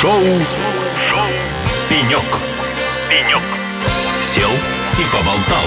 Шоу, Шоу. «Пенек». «Пенек». Сел и поболтал.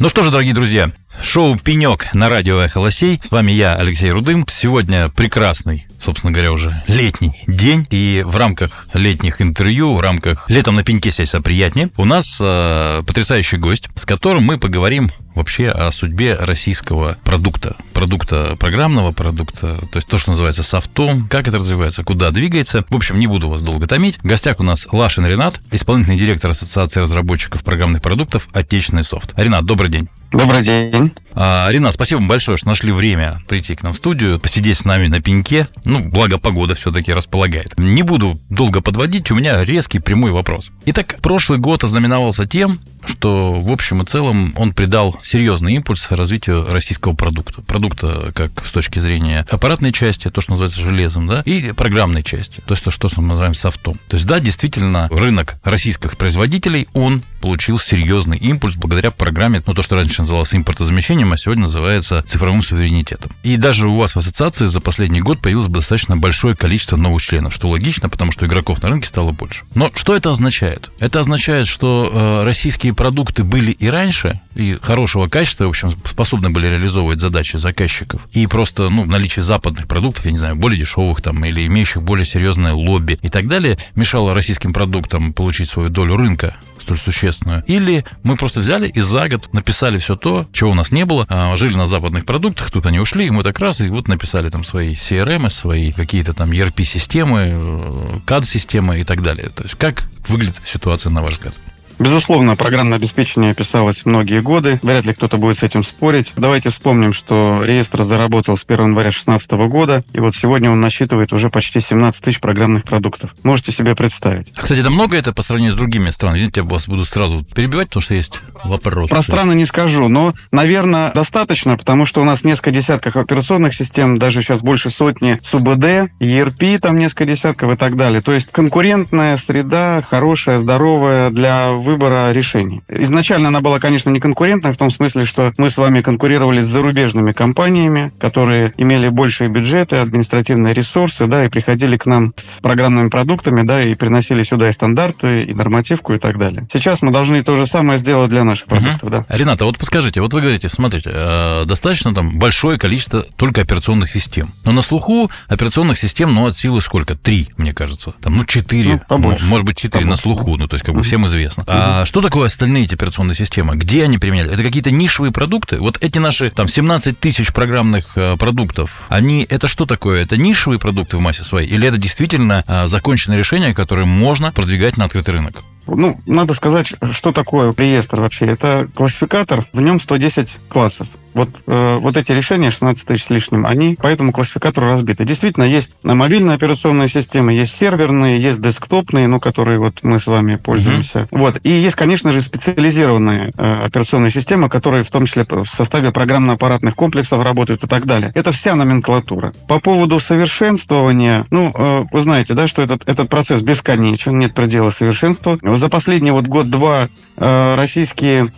Ну что же, дорогие друзья, шоу «Пенек» на радио «Эхо Лосей». С вами я, Алексей Рудым. Сегодня прекрасный, собственно говоря, уже летний день. И в рамках летних интервью, в рамках «Летом на пеньке сесть приятнее» у нас э, потрясающий гость, с которым мы поговорим вообще о судьбе российского продукта. Продукта программного, продукта, то есть то, что называется софтом, как это развивается, куда двигается. В общем, не буду вас долго томить. В гостях у нас Лашин Ренат, исполнительный директор Ассоциации разработчиков программных продуктов «Отечественный софт». Ренат, добрый день. Добрый день. А, Ренат, спасибо вам большое, что нашли время прийти к нам в студию, посидеть с нами на пеньке. Ну, благо погода все-таки располагает. Не буду долго подводить, у меня резкий прямой вопрос. Итак, прошлый год ознаменовался тем, что в общем и целом он придал серьезный импульс развитию российского продукта. Продукта как с точки зрения аппаратной части, то, что называется железом, да, и программной части, то есть то, что мы называем софтом. То есть, да, действительно, рынок российских производителей, он получил серьезный импульс благодаря программе, ну, то, что раньше называлось импортозамещением, а сегодня называется цифровым суверенитетом. И даже у вас в ассоциации за последний год появилось достаточно большое количество новых членов, что логично, потому что игроков на рынке стало больше. Но что это означает? Это означает, что э, российские продукты были и раньше, и хорошего качества, в общем, способны были реализовывать задачи заказчиков. И просто, ну, наличие западных продуктов, я не знаю, более дешевых там, или имеющих более серьезное лобби и так далее, мешало российским продуктам получить свою долю рынка столь существенную. Или мы просто взяли и за год написали все то, чего у нас не было, а жили на западных продуктах, тут они ушли, и мы так раз и вот написали там свои CRM, свои какие-то там ERP-системы, CAD-системы и так далее. То есть как выглядит ситуация на ваш взгляд? Безусловно, программное обеспечение писалось многие годы. Вряд ли кто-то будет с этим спорить. Давайте вспомним, что реестр заработал с 1 января 2016 года, и вот сегодня он насчитывает уже почти 17 тысяч программных продуктов. Можете себе представить. А, кстати, это много это по сравнению с другими странами? Извините, я вас буду сразу перебивать, потому что есть вопрос. Про страны не скажу, но, наверное, достаточно, потому что у нас несколько десятков операционных систем, даже сейчас больше сотни СУБД, ERP там несколько десятков и так далее. То есть конкурентная среда, хорошая, здоровая для выбора решений. Изначально она была, конечно, не конкурентной, в том смысле, что мы с вами конкурировали с зарубежными компаниями, которые имели большие бюджеты, административные ресурсы, да, и приходили к нам с программными продуктами, да, и приносили сюда и стандарты, и нормативку, и так далее. Сейчас мы должны то же самое сделать для наших продуктов, угу. да. Рената, вот подскажите, вот вы говорите, смотрите, э, достаточно там большое количество только операционных систем, но на слуху операционных систем, ну, от силы сколько? Три, мне кажется. Там, ну, четыре, ну, может быть, четыре на слуху, ну, то есть, как бы всем известно. А что такое остальные эти операционные системы? Где они применяли? Это какие-то нишевые продукты? Вот эти наши там 17 тысяч программных э, продуктов, они это что такое? Это нишевые продукты в массе своей? Или это действительно э, законченное решение, которое можно продвигать на открытый рынок? Ну, надо сказать, что такое реестр вообще. Это классификатор, в нем 110 классов. Вот, э, вот эти решения, 16 тысяч с лишним, они по этому классификатору разбиты. Действительно, есть мобильная операционная система, есть серверные, есть десктопные, ну, которые вот мы с вами пользуемся. Mm-hmm. Вот. И есть, конечно же, специализированные э, операционные системы, которые в том числе в составе программно-аппаратных комплексов работают и так далее. Это вся номенклатура. По поводу совершенствования, ну, э, вы знаете, да, что этот, этот процесс бесконечен, нет предела совершенства. За последний вот год-два э, российские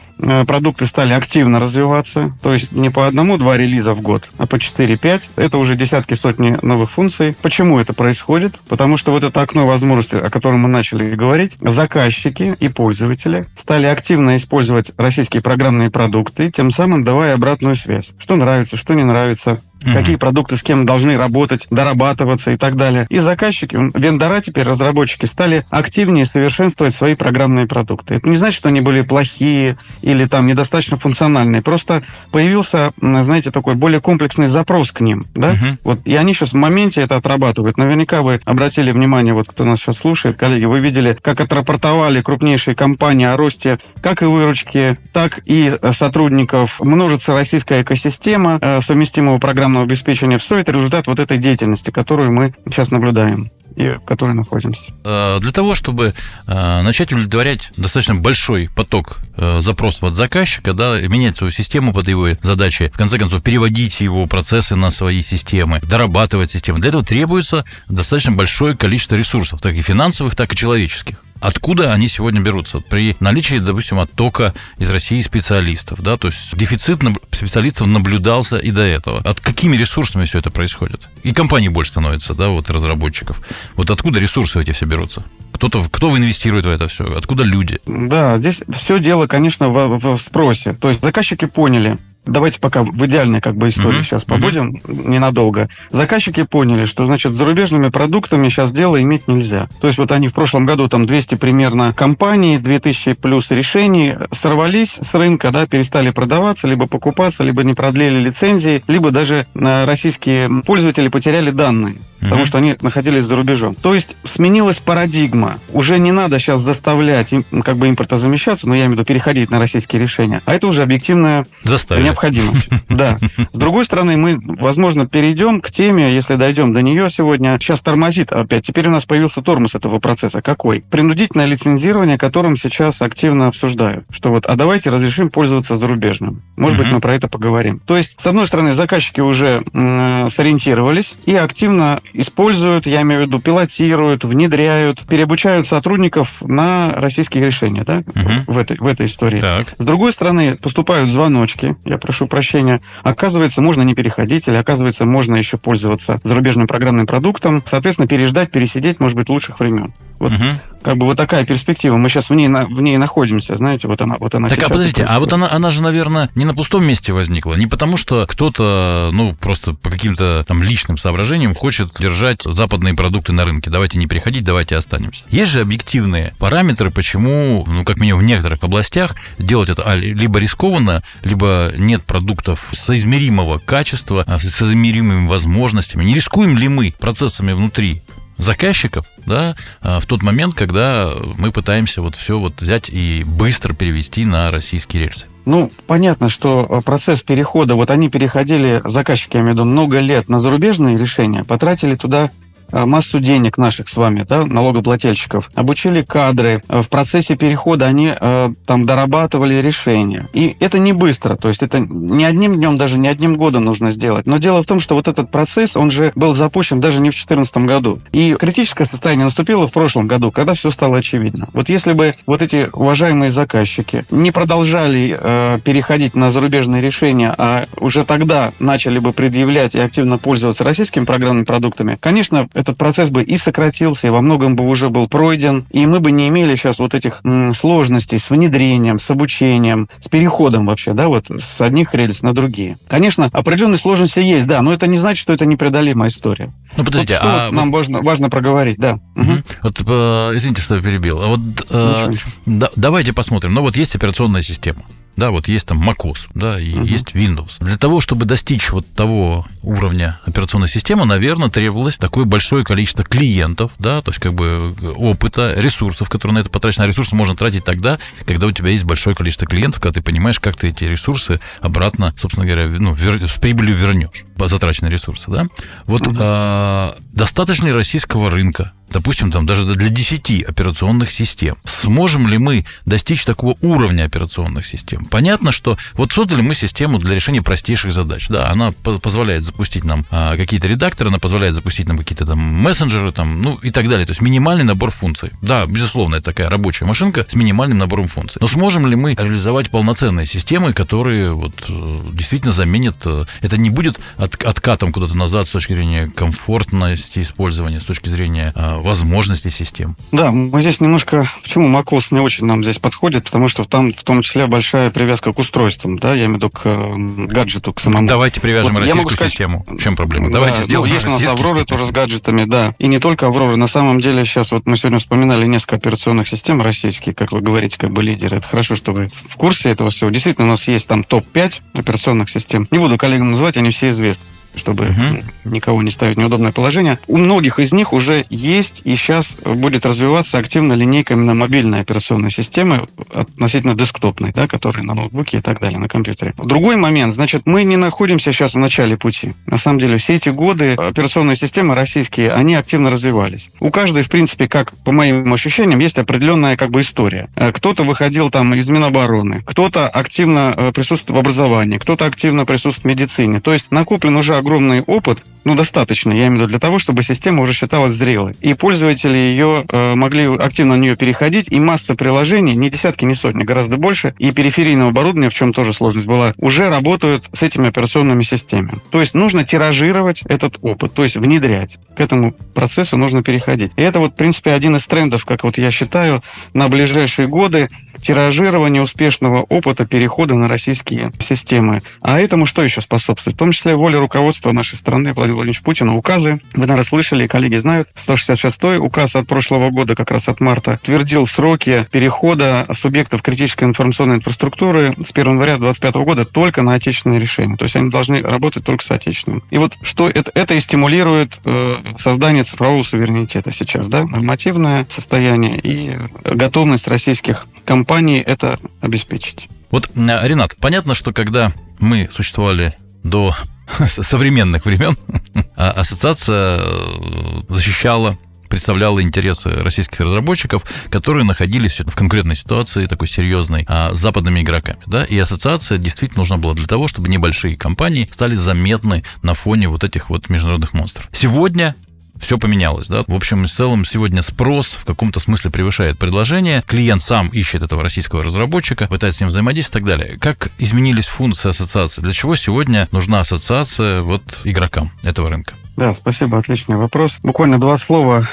продукты стали активно развиваться, то есть не по одному-два релиза в год, а по 4-5. Это уже десятки, сотни новых функций. Почему это происходит? Потому что вот это окно возможностей, о котором мы начали говорить, заказчики и пользователи стали активно использовать российские программные продукты, тем самым давая обратную связь. Что нравится, что не нравится, Mm-hmm. Какие продукты с кем должны работать, дорабатываться и так далее. И заказчики, вендора теперь, разработчики, стали активнее совершенствовать свои программные продукты. Это не значит, что они были плохие или там недостаточно функциональные. Просто появился, знаете, такой более комплексный запрос к ним. Да? Mm-hmm. Вот, и они сейчас в моменте это отрабатывают. Наверняка вы обратили внимание, вот кто нас сейчас слушает, коллеги, вы видели, как отрапортовали крупнейшие компании о росте как и выручки, так и сотрудников. Множится российская экосистема э, совместимого программного обеспечения, все это результат вот этой деятельности, которую мы сейчас наблюдаем и в которой находимся. Э, для того, чтобы э, начать удовлетворять достаточно большой поток э, запросов от заказчика, да, менять свою систему под его задачи, в конце концов, переводить его процессы на свои системы, дорабатывать системы, для этого требуется достаточно большое количество ресурсов, так и финансовых, так и человеческих. Откуда они сегодня берутся? При наличии, допустим, оттока из России специалистов, да, то есть дефицит специалистов наблюдался и до этого. От какими ресурсами все это происходит? И компаний больше становится, да, вот разработчиков. Вот откуда ресурсы эти все берутся? Кто-то, кто инвестирует в это все? Откуда люди? Да, здесь все дело, конечно, в, в спросе. То есть заказчики поняли, Давайте пока в идеальной как бы истории mm-hmm. сейчас побудем mm-hmm. ненадолго. Заказчики поняли, что, значит, зарубежными продуктами сейчас дело иметь нельзя. То есть вот они в прошлом году там 200 примерно компаний, 2000 плюс решений сорвались с рынка, да, перестали продаваться, либо покупаться, либо не продлили лицензии, либо даже российские пользователи потеряли данные потому что они находились за рубежом. То есть сменилась парадигма. Уже не надо сейчас заставлять как бы импортозамещаться, но я имею в виду переходить на российские решения. А это уже объективная Заставили. необходимость. Да. С другой стороны, мы, возможно, перейдем к теме, если дойдем до нее сегодня. Сейчас тормозит опять. Теперь у нас появился тормоз этого процесса. Какой? Принудительное лицензирование, которым сейчас активно обсуждают. Что вот, а давайте разрешим пользоваться зарубежным. Может быть, мы про это поговорим. То есть, с одной стороны, заказчики уже сориентировались и активно используют, я имею в виду, пилотируют, внедряют, переобучают сотрудников на российские решения, да, угу. в, этой, в этой истории. Так. С другой стороны, поступают звоночки, я прошу прощения, оказывается, можно не переходить, или оказывается, можно еще пользоваться зарубежным программным продуктом, соответственно, переждать, пересидеть, может быть, лучших времен. Вот угу. как бы вот такая перспектива. Мы сейчас в ней, в ней находимся, знаете, вот она, вот она. Так, а подождите, а вот она, она же, наверное, не на пустом месте возникла, не потому что кто-то, ну, просто по каким-то там личным соображениям хочет держать западные продукты на рынке. Давайте не переходить, давайте останемся. Есть же объективные параметры, почему, ну, как минимум в некоторых областях делать это а, либо рискованно, либо нет продуктов соизмеримого качества, а, с соизмеримыми возможностями. Не рискуем ли мы процессами внутри заказчиков, да, а, в тот момент, когда мы пытаемся вот все вот взять и быстро перевести на российские рельсы. Ну, понятно, что э, процесс перехода, вот они переходили, заказчики, я имею в виду, много лет на зарубежные решения, потратили туда массу денег наших с вами, да, налогоплательщиков, обучили кадры, в процессе перехода они э, там дорабатывали решения. И это не быстро, то есть это не одним днем, даже не одним годом нужно сделать. Но дело в том, что вот этот процесс, он же был запущен даже не в 2014 году. И критическое состояние наступило в прошлом году, когда все стало очевидно. Вот если бы вот эти уважаемые заказчики не продолжали э, переходить на зарубежные решения, а уже тогда начали бы предъявлять и активно пользоваться российскими программными продуктами, конечно, этот процесс бы и сократился, и во многом бы уже был пройден, и мы бы не имели сейчас вот этих сложностей с внедрением, с обучением, с переходом вообще, да, вот с одних рельс на другие. Конечно, определенные сложности есть, да, но это не значит, что это непреодолимая история. Ну, подождите, вот, а... Нам важно, важно проговорить, да. Угу. Вот, э, извините, что я перебил. А вот э, ничего, ничего. Да, давайте посмотрим. Ну, вот есть операционная система да, вот есть там macOS, да, и угу. есть Windows. Для того, чтобы достичь вот того уровня операционной системы, наверное, требовалось такое большое количество клиентов, да, то есть как бы опыта, ресурсов, которые на это потрачены. А ресурсы можно тратить тогда, когда у тебя есть большое количество клиентов, когда ты понимаешь, как ты эти ресурсы обратно, собственно говоря, ну, вер... с прибылью вернешь, затраченные ресурсы, да. Вот угу. а, достаточно ли российского рынка допустим, там даже для 10 операционных систем. Сможем ли мы достичь такого уровня операционных систем? Понятно, что вот создали мы систему для решения простейших задач. Да, она позволяет запустить нам а, какие-то редакторы, она позволяет запустить нам какие-то там мессенджеры, там, ну и так далее. То есть минимальный набор функций. Да, безусловно, это такая рабочая машинка с минимальным набором функций. Но сможем ли мы реализовать полноценные системы, которые вот э, действительно заменят... Э, это не будет от, откатом куда-то назад с точки зрения комфортности использования, с точки зрения а, возможностей систем. Да, мы здесь немножко... Почему macOS не очень нам здесь подходит? Потому что там в том числе большая привязка к устройствам, да, я имею в виду к гаджету, к самому. Давайте привяжем вот российскую сказать, систему. В чем проблема? Давайте да, сделаем. Ну, есть у нас Авроры тоже с гаджетами, да. И не только Авроры. На самом деле сейчас вот мы сегодня вспоминали несколько операционных систем российских, как вы говорите, как бы лидеры. Это хорошо, что вы в курсе этого всего. Действительно, у нас есть там топ-5 операционных систем. Не буду коллегам называть, они все известны чтобы угу. никого не ставить в неудобное положение. У многих из них уже есть и сейчас будет развиваться активно линейка именно мобильной операционной системы относительно десктопной, да, которая на ноутбуке и так далее, на компьютере. Другой момент, значит, мы не находимся сейчас в начале пути. На самом деле, все эти годы операционные системы российские, они активно развивались. У каждой, в принципе, как по моим ощущениям, есть определенная как бы история. Э, кто-то выходил там из Минобороны, кто-то активно э, присутствует в образовании, кто-то активно присутствует в медицине. То есть накоплен уже огромный опыт ну, достаточно, я имею в виду, для того, чтобы система уже считалась зрелой. И пользователи ее э, могли активно на нее переходить, и масса приложений, не десятки, не сотни, гораздо больше, и периферийного оборудования, в чем тоже сложность была, уже работают с этими операционными системами. То есть нужно тиражировать этот опыт, то есть внедрять. К этому процессу нужно переходить. И это вот, в принципе, один из трендов, как вот я считаю, на ближайшие годы тиражирование успешного опыта перехода на российские системы. А этому что еще способствует? В том числе воля руководства нашей страны Владимира Владимировича Путина, указы. Вы, наверное, слышали, коллеги знают, 166-й указ от прошлого года, как раз от марта, твердил сроки перехода субъектов критической информационной инфраструктуры с 1 января 2025 года только на отечественные решения. То есть они должны работать только с отечественным. И вот что это, это и стимулирует э, создание цифрового суверенитета сейчас, да, нормативное состояние и готовность российских компаний это обеспечить. Вот, э, Ренат, понятно, что когда мы существовали до современных времен, а ассоциация э, защищала представляла интересы российских разработчиков, которые находились в конкретной ситуации такой серьезной а, с западными игроками. Да? И ассоциация действительно нужна была для того, чтобы небольшие компании стали заметны на фоне вот этих вот международных монстров. Сегодня все поменялось, да. В общем, в целом сегодня спрос в каком-то смысле превышает предложение. Клиент сам ищет этого российского разработчика, пытается с ним взаимодействовать и так далее. Как изменились функции ассоциации? Для чего сегодня нужна ассоциация вот игрокам этого рынка? Да, спасибо, отличный вопрос. Буквально два слова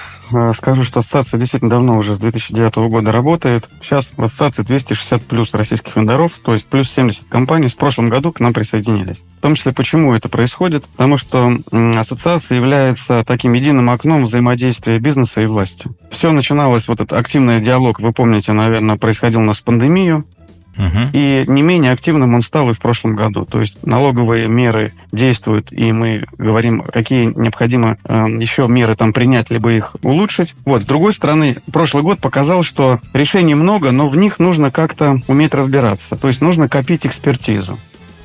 скажу, что ассоциация действительно давно уже с 2009 года работает. Сейчас в ассоциации 260 плюс российских вендоров, то есть плюс 70 компаний с прошлом году к нам присоединились. В том числе, почему это происходит? Потому что ассоциация является таким единым окном взаимодействия бизнеса и власти. Все начиналось, вот этот активный диалог, вы помните, наверное, происходил у нас в пандемию. Угу. И не менее активным он стал и в прошлом году. То есть налоговые меры действуют, и мы говорим, какие необходимо э, еще меры там принять, либо их улучшить. Вот, с другой стороны, прошлый год показал, что решений много, но в них нужно как-то уметь разбираться. То есть нужно копить экспертизу.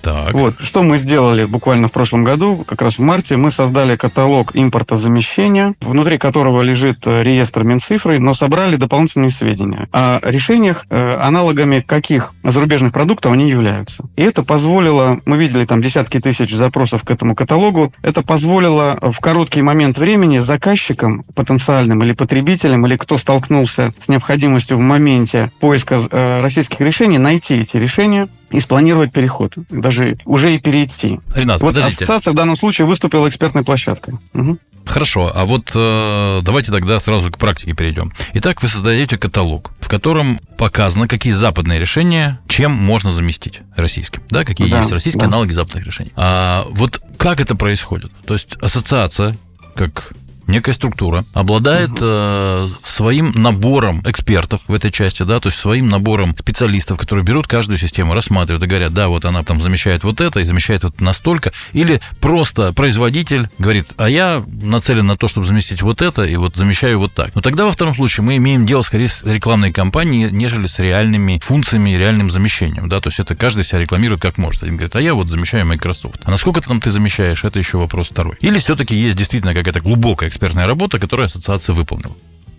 Так. Вот, что мы сделали буквально в прошлом году, как раз в марте, мы создали каталог импортозамещения, внутри которого лежит э, реестр Минцифры, но собрали дополнительные сведения о решениях, э, аналогами каких зарубежных продуктов они являются. И это позволило, мы видели там десятки тысяч запросов к этому каталогу, это позволило в короткий момент времени заказчикам потенциальным или потребителям, или кто столкнулся с необходимостью в моменте поиска э, российских решений, найти эти решения и спланировать переход. Даже уже и перейти. Ренат, вот подождите. ассоциация в данном случае выступила экспертной площадкой. Угу. Хорошо, а вот э, давайте тогда сразу к практике перейдем. Итак, вы создаете каталог, в котором показано, какие западные решения, чем можно заместить российским, да, какие да, есть российские да. аналоги западных решений. А вот как это происходит? То есть ассоциация, как некая структура, обладает угу. э, своим набором экспертов в этой части, да, то есть своим набором специалистов, которые берут каждую систему, рассматривают и говорят, да, вот она там замещает вот это и замещает вот настолько, или просто производитель говорит, а я нацелен на то, чтобы заместить вот это, и вот замещаю вот так. Но тогда во втором случае мы имеем дело скорее с рекламной кампанией, нежели с реальными функциями и реальным замещением, да, то есть это каждый себя рекламирует как может. Один говорит, а я вот замещаю Microsoft. А насколько там ты замещаешь, это еще вопрос второй. Или все-таки есть действительно какая-то глубокая экспертная работа, которую ассоциация выполнила?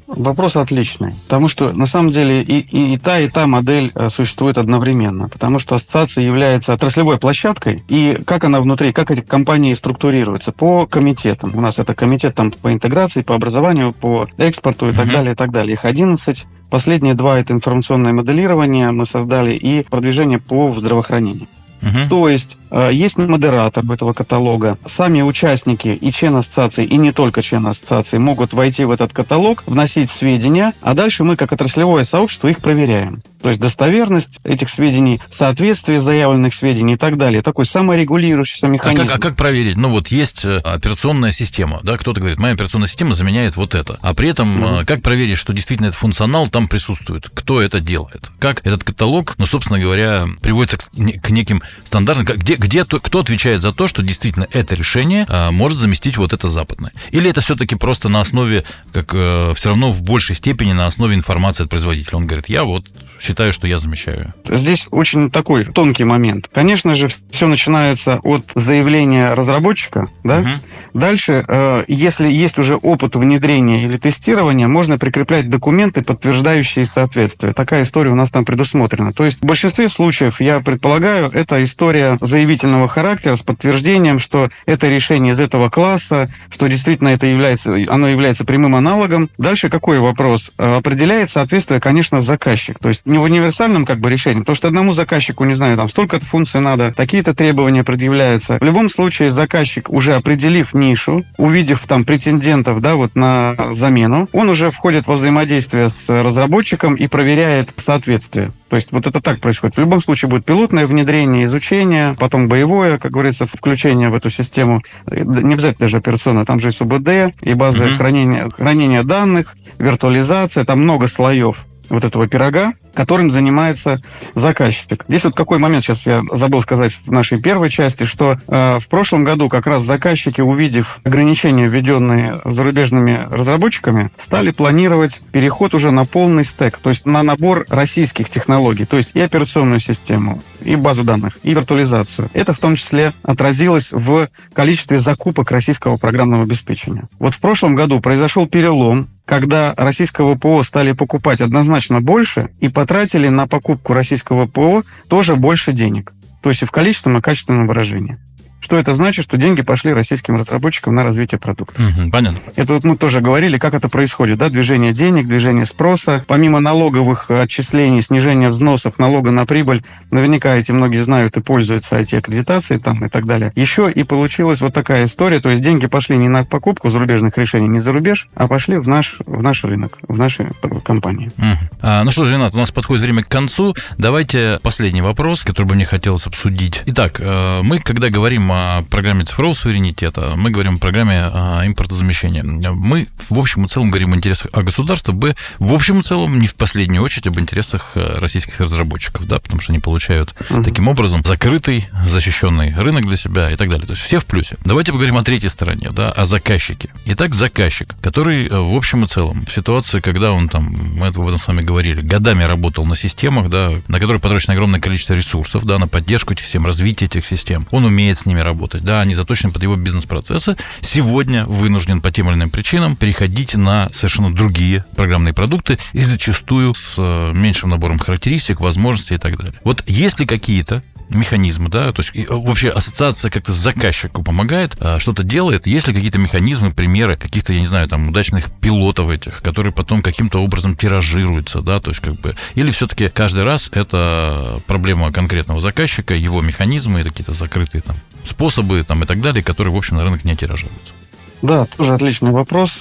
Вопрос отличный, потому что на самом деле и, и, и та, и та модель э, существует одновременно, потому что ассоциация является отраслевой площадкой, и как она внутри, как эти компании структурируются по комитетам. У нас это комитет там по интеграции, по образованию, по экспорту и mm-hmm. так далее, и так далее. Их 11. Последние два – это информационное моделирование мы создали и продвижение по здравоохранению. Угу. То есть есть модератор этого каталога. Сами участники и члены ассоциации, и не только члены ассоциации, могут войти в этот каталог, вносить сведения, а дальше мы, как отраслевое сообщество, их проверяем. То есть достоверность этих сведений, соответствие заявленных сведений и так далее. Такой саморегулирующийся механизм. А как, а как проверить? Ну вот есть э, операционная система, да, кто-то говорит, моя операционная система заменяет вот это. А при этом угу. как проверить, что действительно этот функционал там присутствует? Кто это делает? Как этот каталог, ну, собственно говоря, приводится к, к неким стандартным... Где, где кто отвечает за то, что действительно это решение а, может заместить вот это западное? Или это все-таки просто на основе, как э, все равно в большей степени на основе информации от производителя? Он говорит, я вот считаю, что я замещаю. Здесь очень такой тонкий момент. Конечно же, все начинается от заявления разработчика, да? Угу. Дальше, э, если есть уже опыт внедрения или тестирования, можно прикреплять документы, подтверждающие соответствие. Такая история у нас там предусмотрена. То есть в большинстве случаев, я предполагаю, это история заявить заявительного характера с подтверждением, что это решение из этого класса, что действительно это является, оно является прямым аналогом. Дальше какой вопрос? Э, определяет соответствие, конечно, заказчик. То есть не в универсальном как бы решении, потому что одному заказчику, не знаю, там столько-то функций надо, такие-то требования предъявляются. В любом случае заказчик, уже определив нишу, увидев там претендентов, да, вот на замену, он уже входит во взаимодействие с разработчиком и проверяет соответствие. То есть вот это так происходит. В любом случае будет пилотное внедрение, изучение, потом боевое, как говорится, включение в эту систему. Не обязательно даже операционное, там же и СУБД, и базы mm-hmm. хранения, хранения данных, виртуализация, там много слоев вот этого пирога, которым занимается заказчик. Здесь вот какой момент сейчас я забыл сказать в нашей первой части, что э, в прошлом году как раз заказчики, увидев ограничения, введенные зарубежными разработчиками, стали планировать переход уже на полный стек, то есть на набор российских технологий, то есть и операционную систему, и базу данных, и виртуализацию. Это в том числе отразилось в количестве закупок российского программного обеспечения. Вот в прошлом году произошел перелом, когда российского ПО стали покупать однозначно больше и потратили на покупку российского ПО тоже больше денег. То есть и в количественном и качественном выражении. Что это значит? Что деньги пошли российским разработчикам на развитие продукта. Угу, понятно. Это вот мы тоже говорили, как это происходит, да, движение денег, движение спроса. Помимо налоговых отчислений, снижения взносов, налога на прибыль, наверняка эти многие знают и пользуются IT-аккредитацией там и так далее. Еще и получилась вот такая история, то есть деньги пошли не на покупку зарубежных решений, не за рубеж, а пошли в наш, в наш рынок, в наши компании. Угу. А, ну что ж, Ренат, у нас подходит время к концу. Давайте последний вопрос, который бы мне хотелось обсудить. Итак, э, мы, когда говорим о программе цифрового суверенитета, мы говорим о программе а, импортозамещения. Мы в общем и целом говорим о интересах а государства, б, в общем и целом, не в последнюю очередь, об интересах э, российских разработчиков, да, потому что они получают угу. таким образом закрытый, защищенный рынок для себя и так далее. То есть все в плюсе. Давайте поговорим о третьей стороне, да, о заказчике. Итак, заказчик, который э, в общем и целом в ситуации, когда он там, мы об этом с вами говорили, годами работал на системах, да, на которые потрачено огромное количество ресурсов, да, на поддержку этих систем, развитие этих систем, он умеет с ними работать, да, они заточены под его бизнес-процессы, сегодня вынужден по тем или иным причинам переходить на совершенно другие программные продукты и зачастую с э, меньшим набором характеристик, возможностей и так далее. Вот есть ли какие-то механизмы, да, то есть э, вообще ассоциация как-то заказчику помогает, а, что-то делает, есть ли какие-то механизмы, примеры каких-то, я не знаю, там, удачных пилотов этих, которые потом каким-то образом тиражируются, да, то есть как бы, или все-таки каждый раз это проблема конкретного заказчика, его механизмы и какие-то закрытые там способы там и так далее, которые, в общем, на рынок не тиражируются. Да, тоже отличный вопрос.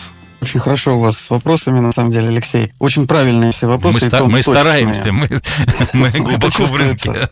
Очень хорошо у вас с вопросами, на самом деле, Алексей. Очень правильные все вопросы. Мы, ста- мы стараемся, мы, мы глубоко в рынке.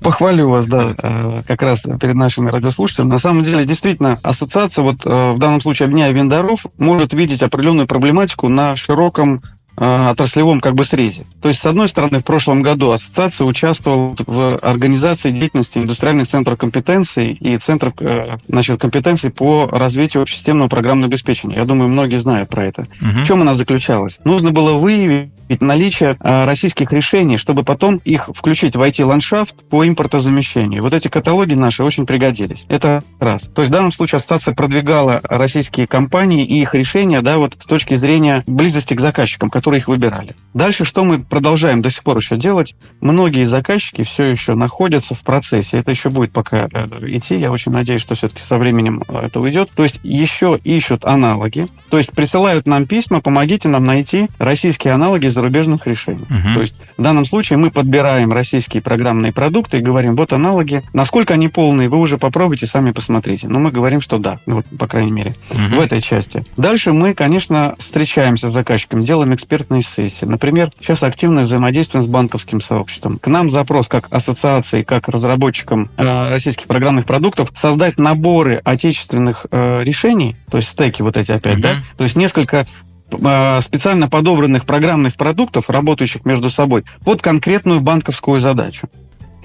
Похвалю вас, да, э, как раз перед нашими радиослушателями. На самом деле, действительно, ассоциация, вот э, в данном случае объединяя вендоров, может видеть определенную проблематику на широком отраслевом как бы срезе. То есть, с одной стороны, в прошлом году ассоциация участвовала в организации деятельности индустриальных центров компетенций и центров э, значит, компетенций по развитию системного программного обеспечения. Я думаю, многие знают про это. Угу. В чем она заключалась? Нужно было выявить наличие э, российских решений, чтобы потом их включить в IT-ландшафт по импортозамещению. Вот эти каталоги наши очень пригодились. Это раз. То есть в данном случае ассоциация продвигала российские компании и их решения да, вот с точки зрения близости к заказчикам, которые которые их выбирали. Дальше что мы продолжаем до сих пор еще делать? Многие заказчики все еще находятся в процессе. Это еще будет пока э, идти. Я очень надеюсь, что все-таки со временем э, это уйдет. То есть еще ищут аналоги. То есть присылают нам письма, помогите нам найти российские аналоги зарубежных решений. Угу. То есть в данном случае мы подбираем российские программные продукты и говорим, вот аналоги. Насколько они полные, вы уже попробуйте, сами посмотрите. Но мы говорим, что да, вот по крайней мере, угу. в этой части. Дальше мы, конечно, встречаемся с заказчиком, делаем экспертные сессии. Например, сейчас активное взаимодействие с банковским сообществом. К нам запрос как ассоциации, как разработчикам э, российских программных продуктов создать наборы отечественных э, решений, то есть стеки вот эти опять, mm-hmm. да, то есть несколько э, специально подобранных программных продуктов, работающих между собой, под конкретную банковскую задачу.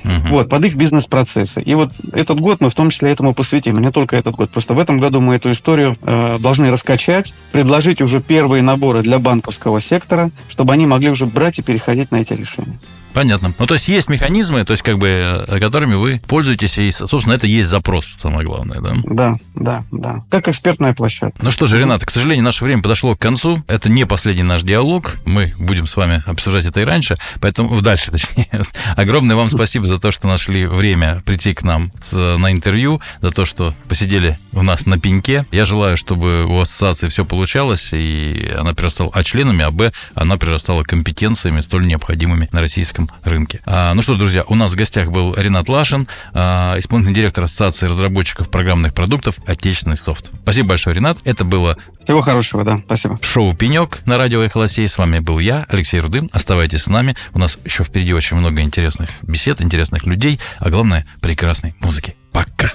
Угу. Вот, под их бизнес-процессы. И вот этот год мы в том числе этому посвятим. не только этот год. Просто в этом году мы эту историю э, должны раскачать, предложить уже первые наборы для банковского сектора, чтобы они могли уже брать и переходить на эти решения. Понятно. Ну, то есть есть механизмы, то есть как бы, э, которыми вы пользуетесь, и, собственно, это есть запрос, самое главное, да? Да, да, да. Как экспертная площадка. Ну что же, Ренат, к сожалению, наше время подошло к концу. Это не последний наш диалог. Мы будем с вами обсуждать это и раньше, поэтому дальше, точнее. Огромное вам спасибо за то, что нашли время прийти к нам на интервью, за то, что посидели у нас на пеньке. Я желаю, чтобы у ассоциации все получалось, и она перерастала А членами, а Б она перерастала компетенциями, столь необходимыми на российском рынке. А, ну что ж, друзья, у нас в гостях был Ренат Лашин, а, исполнительный директор Ассоциации разработчиков программных продуктов «Отечественный софт». Спасибо большое, Ренат. Это было всего хорошего, да, спасибо. Шоу «Пенек» на радио «Эхолосей». С вами был я, Алексей Рудым. Оставайтесь с нами. У нас еще впереди очень много интересных бесед, интересных людей, а главное, прекрасной музыки. Пока.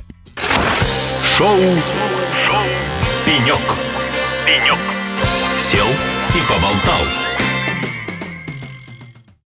Шоу, Шоу. «Пенек». «Пенек». Сел и поболтал.